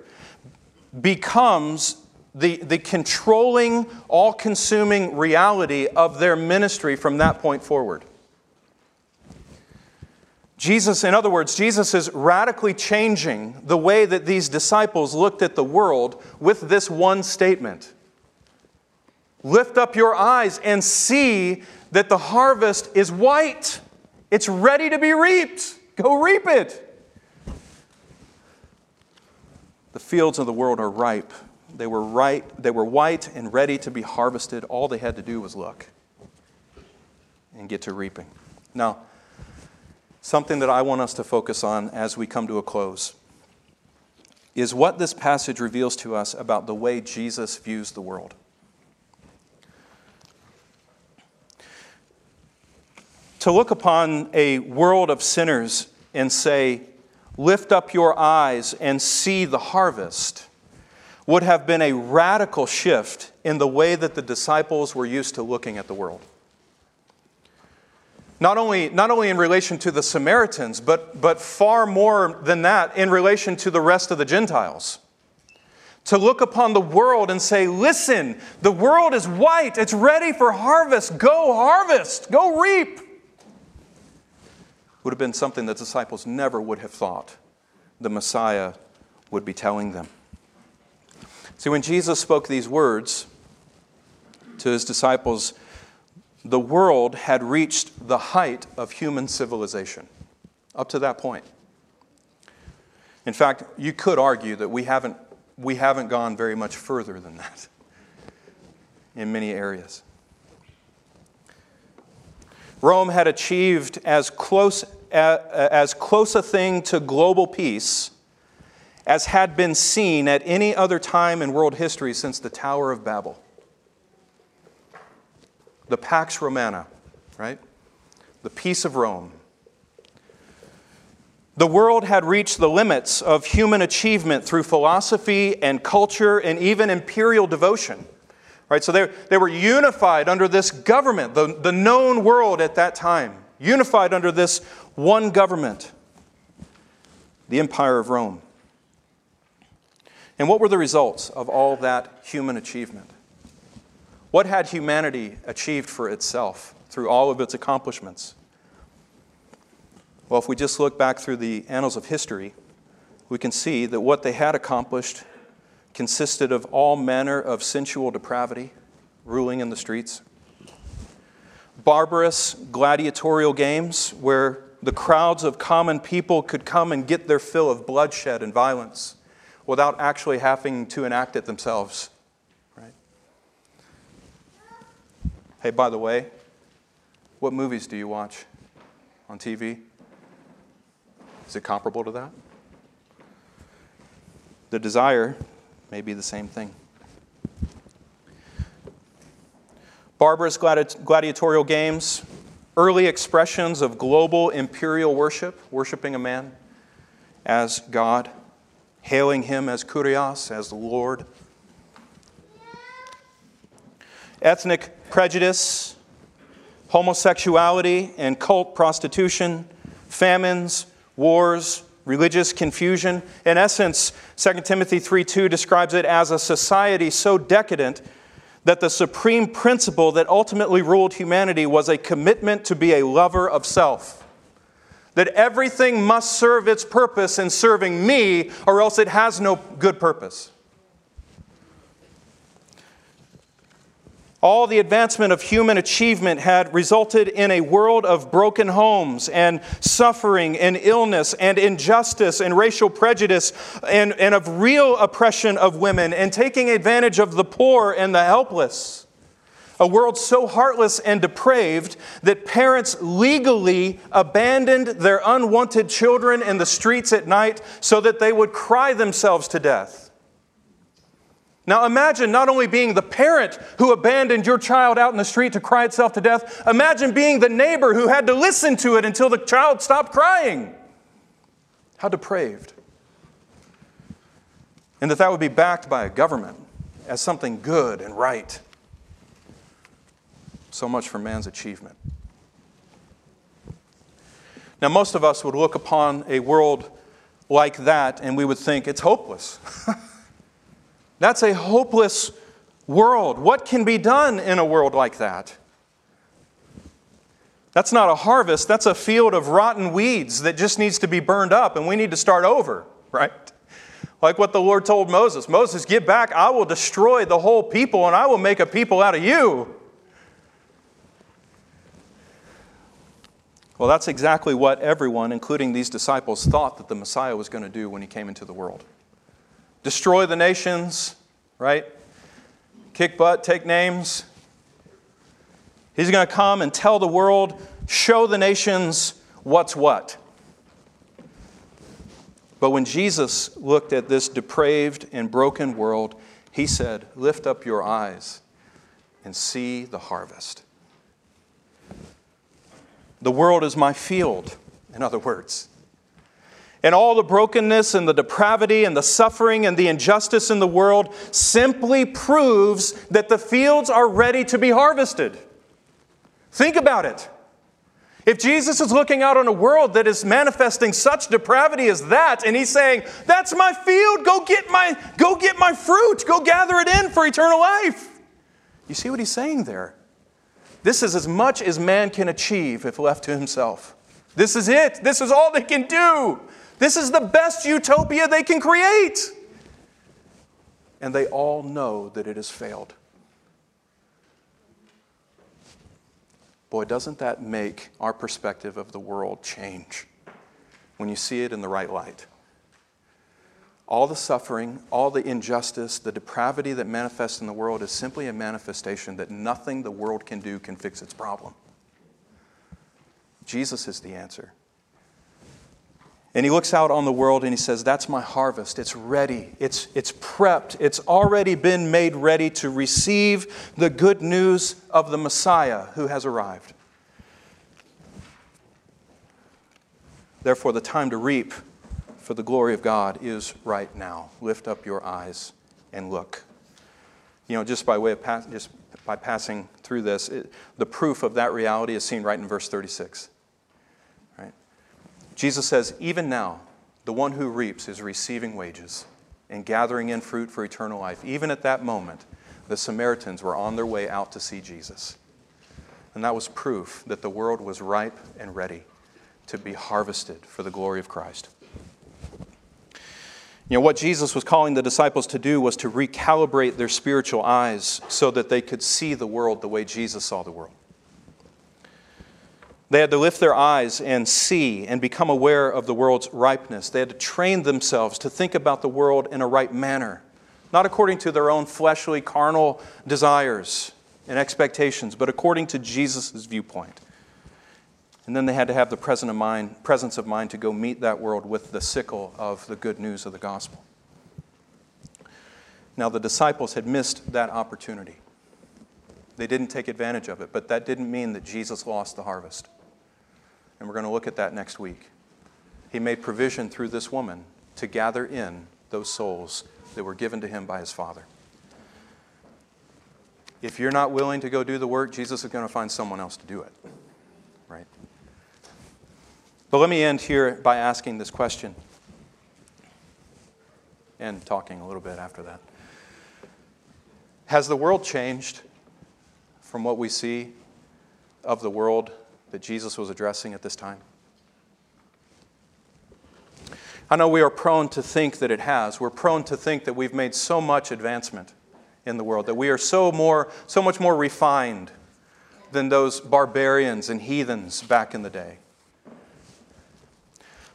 becomes the, the controlling, all consuming reality of their ministry from that point forward. Jesus, in other words, Jesus is radically changing the way that these disciples looked at the world with this one statement Lift up your eyes and see that the harvest is white, it's ready to be reaped. Go reap it. The fields of the world are ripe. They were, right, they were white and ready to be harvested. All they had to do was look and get to reaping. Now, something that I want us to focus on as we come to a close is what this passage reveals to us about the way Jesus views the world. To look upon a world of sinners and say, Lift up your eyes and see the harvest, would have been a radical shift in the way that the disciples were used to looking at the world. Not only, not only in relation to the Samaritans, but, but far more than that in relation to the rest of the Gentiles. To look upon the world and say, listen, the world is white, it's ready for harvest, go harvest, go reap would have been something the disciples never would have thought the Messiah would be telling them. See, when Jesus spoke these words to his disciples, the world had reached the height of human civilization up to that point. In fact, you could argue that we haven't, we haven't gone very much further than that in many areas. Rome had achieved as close, as close a thing to global peace as had been seen at any other time in world history since the Tower of Babel. The Pax Romana, right? The peace of Rome. The world had reached the limits of human achievement through philosophy and culture and even imperial devotion. Right? So they, they were unified under this government, the, the known world at that time, unified under this one government, the Empire of Rome. And what were the results of all that human achievement? What had humanity achieved for itself through all of its accomplishments? Well, if we just look back through the annals of history, we can see that what they had accomplished consisted of all manner of sensual depravity ruling in the streets, barbarous gladiatorial games where the crowds of common people could come and get their fill of bloodshed and violence without actually having to enact it themselves. Right? Hey, by the way, what movies do you watch on TV? Is it comparable to that? The desire may be the same thing. Barbarous gladiatorial games, early expressions of global imperial worship, worshiping a man as God, hailing him as Kurios, as the Lord. Ethnic prejudice, homosexuality and cult prostitution, famines, wars, religious confusion. In essence, 2 Timothy 3:2 describes it as a society so decadent that the supreme principle that ultimately ruled humanity was a commitment to be a lover of self. That everything must serve its purpose in serving me, or else it has no good purpose. All the advancement of human achievement had resulted in a world of broken homes and suffering and illness and injustice and racial prejudice and, and of real oppression of women and taking advantage of the poor and the helpless. A world so heartless and depraved that parents legally abandoned their unwanted children in the streets at night so that they would cry themselves to death. Now imagine not only being the parent who abandoned your child out in the street to cry itself to death, imagine being the neighbor who had to listen to it until the child stopped crying. How depraved. And that that would be backed by a government as something good and right. So much for man's achievement. Now, most of us would look upon a world like that and we would think it's hopeless. That's a hopeless world. What can be done in a world like that? That's not a harvest, that's a field of rotten weeds that just needs to be burned up, and we need to start over, right? Like what the Lord told Moses Moses, get back, I will destroy the whole people, and I will make a people out of you. Well, that's exactly what everyone, including these disciples, thought that the Messiah was going to do when he came into the world destroy the nations, right? Kick butt, take names. He's going to come and tell the world, show the nations what's what. But when Jesus looked at this depraved and broken world, he said, Lift up your eyes and see the harvest. The world is my field, in other words. And all the brokenness and the depravity and the suffering and the injustice in the world simply proves that the fields are ready to be harvested. Think about it. If Jesus is looking out on a world that is manifesting such depravity as that, and he's saying, That's my field, go get my, go get my fruit, go gather it in for eternal life. You see what he's saying there? This is as much as man can achieve if left to himself. This is it. This is all they can do. This is the best utopia they can create. And they all know that it has failed. Boy, doesn't that make our perspective of the world change when you see it in the right light? All the suffering, all the injustice, the depravity that manifests in the world is simply a manifestation that nothing the world can do can fix its problem. Jesus is the answer. And he looks out on the world and he says, That's my harvest. It's ready. It's, it's prepped. It's already been made ready to receive the good news of the Messiah who has arrived. Therefore, the time to reap for the glory of God is right now. Lift up your eyes and look. You know, just by way of pass, just by passing through this, it, the proof of that reality is seen right in verse 36. Jesus says, Even now, the one who reaps is receiving wages and gathering in fruit for eternal life. Even at that moment, the Samaritans were on their way out to see Jesus. And that was proof that the world was ripe and ready to be harvested for the glory of Christ. You know, what Jesus was calling the disciples to do was to recalibrate their spiritual eyes so that they could see the world the way Jesus saw the world. They had to lift their eyes and see and become aware of the world's ripeness. They had to train themselves to think about the world in a right manner, not according to their own fleshly, carnal desires and expectations, but according to Jesus' viewpoint. And then they had to have the present of mind, presence of mind to go meet that world with the sickle of the good news of the gospel. Now, the disciples had missed that opportunity. They didn't take advantage of it, but that didn't mean that Jesus lost the harvest. And we're going to look at that next week. He made provision through this woman to gather in those souls that were given to him by his Father. If you're not willing to go do the work, Jesus is going to find someone else to do it. Right? But let me end here by asking this question and talking a little bit after that. Has the world changed from what we see of the world that Jesus was addressing at this time? I know we are prone to think that it has. We're prone to think that we've made so much advancement in the world, that we are so, more, so much more refined than those barbarians and heathens back in the day.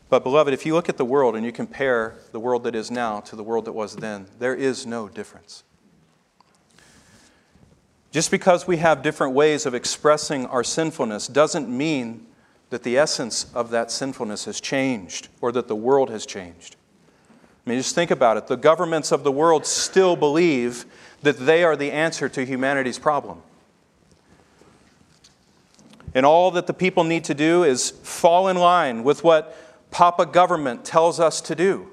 But, beloved, if you look at the world and you compare the world that is now to the world that was then, there is no difference. Just because we have different ways of expressing our sinfulness doesn't mean that the essence of that sinfulness has changed or that the world has changed. I mean, just think about it. The governments of the world still believe that they are the answer to humanity's problem. And all that the people need to do is fall in line with what Papa government tells us to do.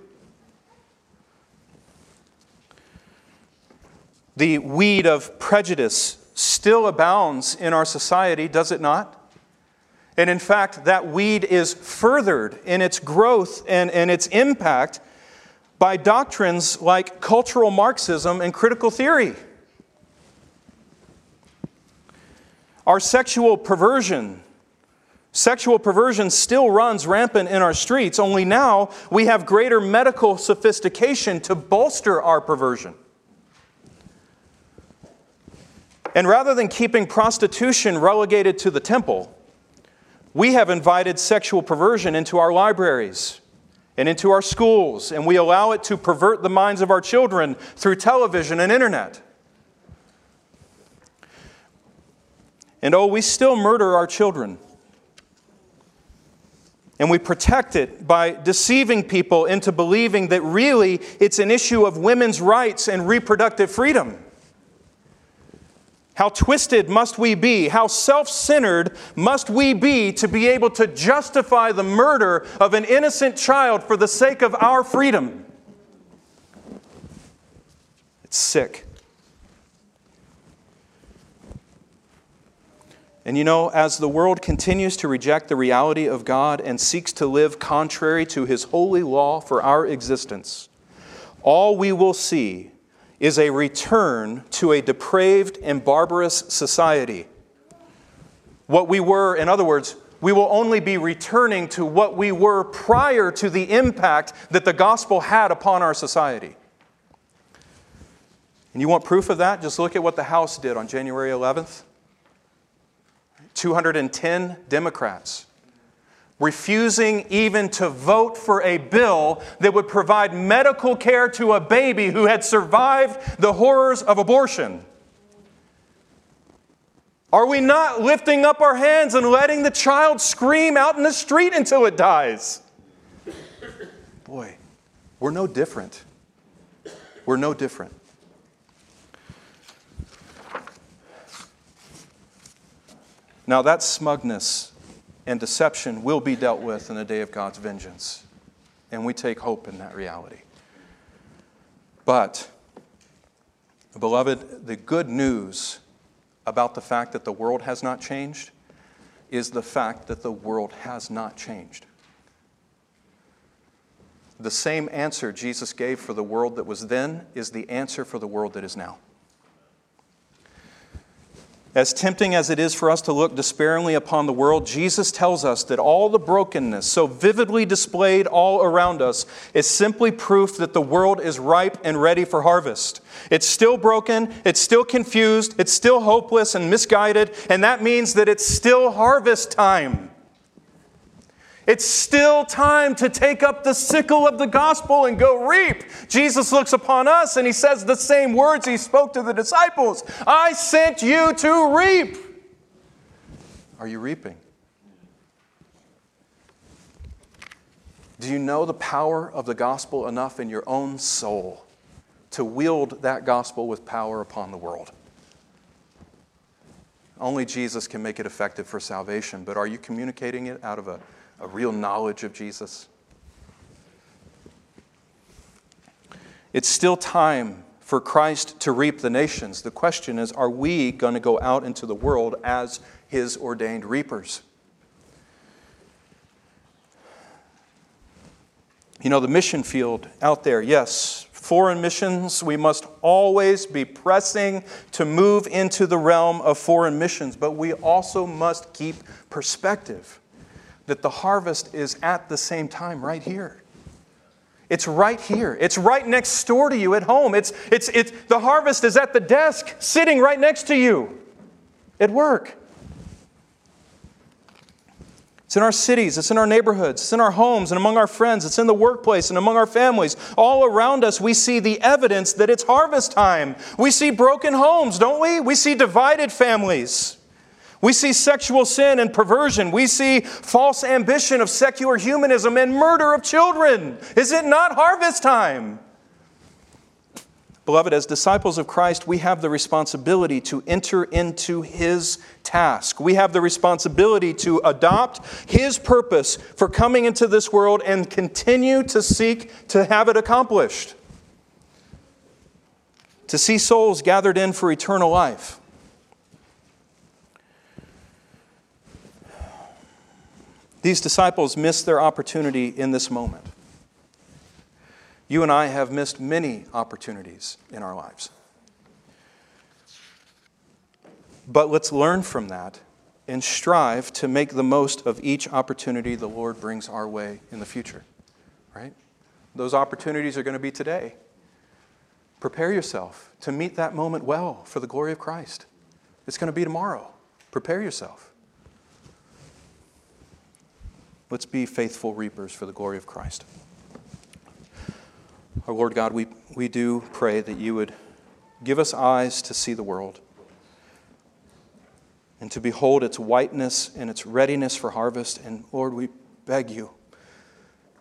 The weed of prejudice still abounds in our society, does it not? And in fact, that weed is furthered in its growth and, and its impact by doctrines like cultural Marxism and critical theory. Our sexual perversion, sexual perversion still runs rampant in our streets, only now we have greater medical sophistication to bolster our perversion. And rather than keeping prostitution relegated to the temple, we have invited sexual perversion into our libraries and into our schools, and we allow it to pervert the minds of our children through television and internet. And oh, we still murder our children. And we protect it by deceiving people into believing that really it's an issue of women's rights and reproductive freedom. How twisted must we be? How self centered must we be to be able to justify the murder of an innocent child for the sake of our freedom? It's sick. And you know, as the world continues to reject the reality of God and seeks to live contrary to His holy law for our existence, all we will see is a return to a depraved and barbarous society. What we were, in other words, we will only be returning to what we were prior to the impact that the gospel had upon our society. And you want proof of that? Just look at what the House did on January 11th. 210 Democrats refusing even to vote for a bill that would provide medical care to a baby who had survived the horrors of abortion. Are we not lifting up our hands and letting the child scream out in the street until it dies? Boy, we're no different. We're no different. Now, that smugness and deception will be dealt with in the day of God's vengeance. And we take hope in that reality. But, beloved, the good news about the fact that the world has not changed is the fact that the world has not changed. The same answer Jesus gave for the world that was then is the answer for the world that is now. As tempting as it is for us to look despairingly upon the world, Jesus tells us that all the brokenness so vividly displayed all around us is simply proof that the world is ripe and ready for harvest. It's still broken, it's still confused, it's still hopeless and misguided, and that means that it's still harvest time. It's still time to take up the sickle of the gospel and go reap. Jesus looks upon us and he says the same words he spoke to the disciples I sent you to reap. Are you reaping? Do you know the power of the gospel enough in your own soul to wield that gospel with power upon the world? Only Jesus can make it effective for salvation, but are you communicating it out of a a real knowledge of Jesus. It's still time for Christ to reap the nations. The question is are we going to go out into the world as his ordained reapers? You know, the mission field out there, yes, foreign missions, we must always be pressing to move into the realm of foreign missions, but we also must keep perspective that the harvest is at the same time right here. It's right here. It's right next door to you at home. It's, it's, it's, the harvest is at the desk, sitting right next to you at work. It's in our cities, it's in our neighborhoods, it's in our homes and among our friends, it's in the workplace and among our families. All around us, we see the evidence that it's harvest time. We see broken homes, don't we? We see divided families. We see sexual sin and perversion. We see false ambition of secular humanism and murder of children. Is it not harvest time? Beloved, as disciples of Christ, we have the responsibility to enter into His task. We have the responsibility to adopt His purpose for coming into this world and continue to seek to have it accomplished. To see souls gathered in for eternal life. These disciples missed their opportunity in this moment. You and I have missed many opportunities in our lives. But let's learn from that and strive to make the most of each opportunity the Lord brings our way in the future. Right? Those opportunities are going to be today. Prepare yourself to meet that moment well for the glory of Christ. It's going to be tomorrow. Prepare yourself. Let's be faithful reapers for the glory of Christ. Our Lord God, we, we do pray that you would give us eyes to see the world and to behold its whiteness and its readiness for harvest. And Lord, we beg you,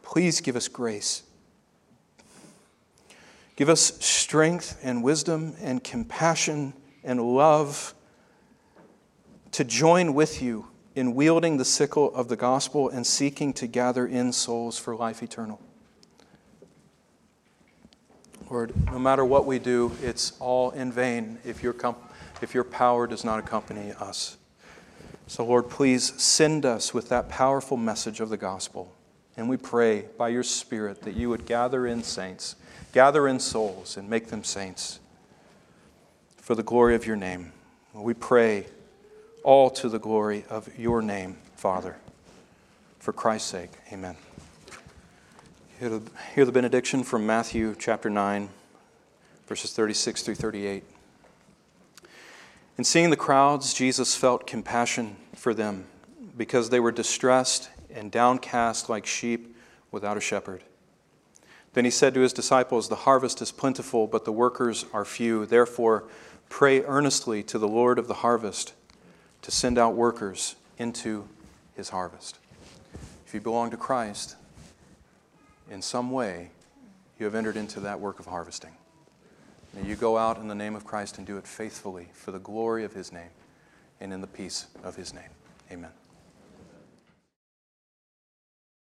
please give us grace. Give us strength and wisdom and compassion and love to join with you in wielding the sickle of the gospel and seeking to gather in souls for life eternal. Lord, no matter what we do, it's all in vain if your, if your power does not accompany us. So, Lord, please send us with that powerful message of the gospel. And we pray by your Spirit that you would gather in saints, gather in souls, and make them saints for the glory of your name. We pray all to the glory of your name, Father. For Christ's sake, amen. Hear the benediction from Matthew chapter 9, verses 36 through 38. In seeing the crowds, Jesus felt compassion for them because they were distressed and downcast like sheep without a shepherd. Then he said to his disciples, The harvest is plentiful, but the workers are few. Therefore, pray earnestly to the Lord of the harvest to send out workers into his harvest. If you belong to Christ, in some way, you have entered into that work of harvesting. May you go out in the name of Christ and do it faithfully for the glory of his name and in the peace of his name. Amen.